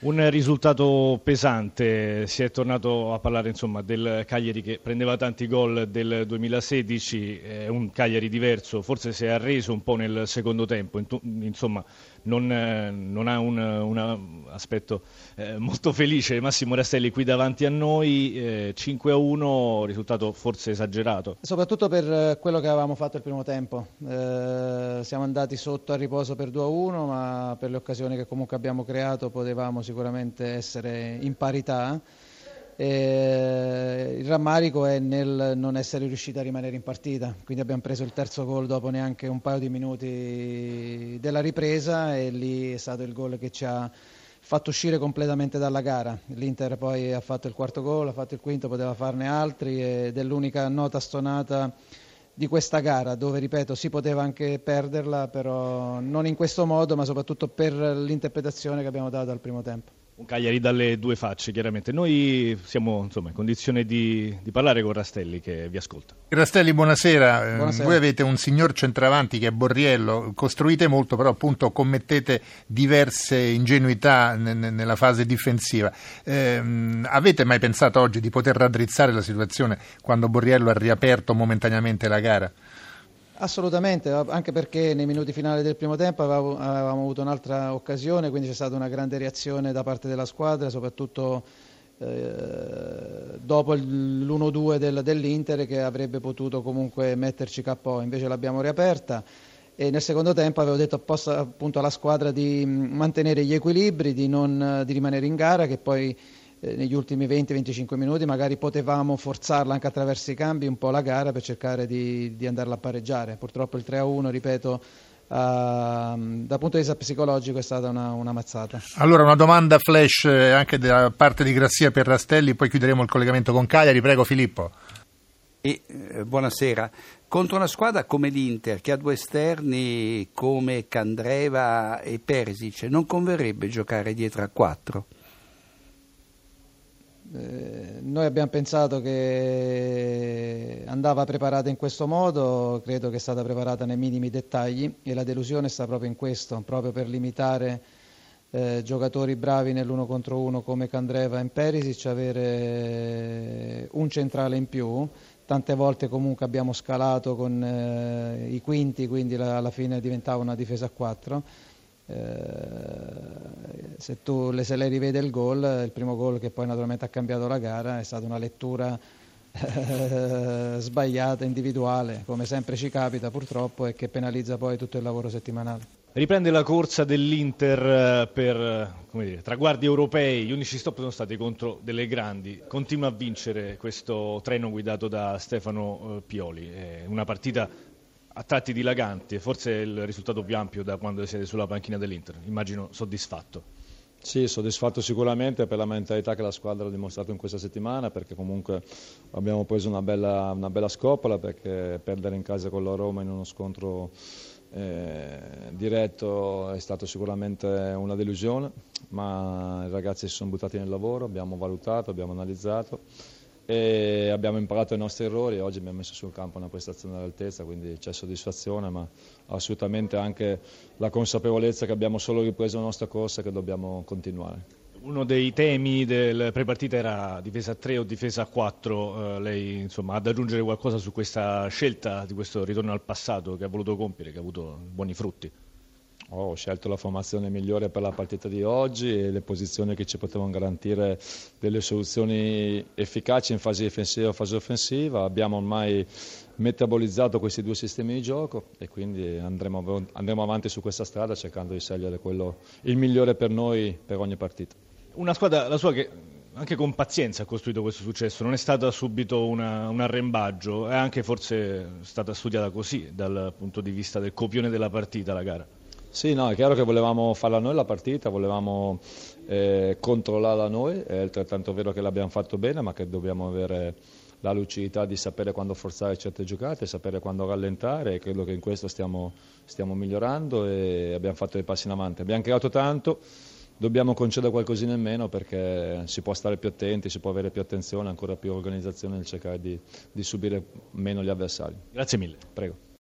Un risultato pesante, si è tornato a parlare insomma, del Cagliari che prendeva tanti gol del 2016, è un Cagliari diverso, forse si è arreso un po' nel secondo tempo, insomma non, non ha un, un aspetto eh, molto felice Massimo Rastelli qui davanti a noi, eh, 5 a 1, risultato forse esagerato. Soprattutto per eh, quello che avevamo fatto il primo tempo, eh, siamo andati sotto a riposo per 2 a 1, ma per le occasioni che comunque abbiamo creato potevamo sicuramente essere in parità. E il rammarico è nel non essere riusciti a rimanere in partita, quindi abbiamo preso il terzo gol dopo neanche un paio di minuti della ripresa e lì è stato il gol che ci ha fatto uscire completamente dalla gara. L'Inter poi ha fatto il quarto gol, ha fatto il quinto, poteva farne altri ed è l'unica nota stonata di questa gara dove, ripeto, si poteva anche perderla, però non in questo modo, ma soprattutto per l'interpretazione che abbiamo dato al primo tempo un Cagliari dalle due facce, chiaramente. Noi siamo insomma, in condizione di, di, parlare con Rastelli che vi ascolta. Rastelli, buonasera. buonasera. Voi avete un signor centravanti che è Borriello, costruite molto, però appunto commettete diverse ingenuità n- nella fase difensiva. Eh, avete mai pensato oggi di poter raddrizzare la situazione quando Borriello ha riaperto momentaneamente la gara? Assolutamente, anche perché nei minuti finali del primo tempo avevamo, avuto un'altra occasione, quindi c'è stata una grande reazione da parte della squadra, soprattutto eh, dopo l'1-2 del, dell'Inter che avrebbe potuto comunque metterci KO, invece l'abbiamo riaperta e nel secondo tempo avevo detto apposta appunto alla squadra di mantenere gli equilibri, di, non, di rimanere in gara che poi negli ultimi 20-25 minuti magari potevamo forzarla anche attraverso i cambi un po' la gara per cercare di, di andarla a pareggiare. Purtroppo il 3-1, ripeto, Uh, dal punto di vista psicologico è stata una, una, mazzata. Allora una domanda flash eh, anche da parte di Grazia per Rastelli, poi chiuderemo il collegamento con Cagliari. Prego Filippo. E, eh, buonasera. Contro una squadra come l'Inter che ha due esterni come Candreva e Perisic, non converrebbe giocare dietro a quattro? Eh, noi abbiamo pensato che andava preparata in questo modo, credo che è stata preparata nei minimi dettagli e la delusione sta proprio in questo, proprio per limitare eh, giocatori bravi nell'uno contro uno come Candreva e Perisic, avere un centrale in più. Tante volte comunque abbiamo scalato con eh, i quinti, quindi la, alla fine diventava una difesa a quattro se tu se lei rivede il gol, il primo gol che poi naturalmente ha cambiato la gara è stata una lettura eh, sbagliata, individuale, come sempre ci capita purtroppo e che penalizza poi tutto il lavoro settimanale. Riprende la corsa dell'Inter eh, per dire, traguardi europei, gli unici stop sono stati contro delle grandi, continua a vincere questo treno guidato da Stefano Pioli, è una partita a tratti dilaganti, forse il risultato più ampio da quando siete sulla panchina dell'Inter, immagino soddisfatto. Sì, soddisfatto sicuramente per la mentalità che la squadra ha dimostrato in questa settimana, perché comunque abbiamo preso una bella, una bella scopola, perché perdere in casa con la Roma in uno scontro eh, diretto è stato sicuramente una delusione, ma i ragazzi si sono buttati nel lavoro, abbiamo valutato, abbiamo analizzato e abbiamo imparato i nostri errori e oggi abbiamo messo sul campo una prestazione all'altezza, quindi c'è soddisfazione, ma assolutamente anche la consapevolezza che abbiamo solo ripreso la nostra corsa e che dobbiamo continuare. Uno dei temi del prepartita era difesa a 3 o difesa a 4, eh, lei insomma, ha da aggiungere qualcosa su questa scelta, di questo ritorno al passato che ha voluto compiere, che ha avuto buoni frutti? Ho scelto la formazione migliore per la partita di oggi e le posizioni che ci potevano garantire delle soluzioni efficaci in fase difensiva e fase offensiva. Abbiamo ormai metabolizzato questi due sistemi di gioco e quindi andremo, andremo avanti su questa strada cercando di scegliere quello, il migliore per noi per ogni partita. Una squadra, la sua, che anche con pazienza ha costruito questo successo, non è stata subito una, un arrembaggio, è anche forse stata studiata così dal punto di vista del copione della partita la gara. Sì, no, è chiaro che volevamo farla noi la partita, volevamo eh, controllarla noi, è altrettanto vero che l'abbiamo fatto bene, ma che dobbiamo avere la lucidità di sapere quando forzare certe giocate, sapere quando rallentare e credo che in questo stiamo, stiamo migliorando e abbiamo fatto dei passi in avanti. Abbiamo creato tanto, dobbiamo concedere qualcosina in meno perché si può stare più attenti, si può avere più attenzione, ancora più organizzazione nel cercare di, di subire meno gli avversari. Grazie mille. Prego.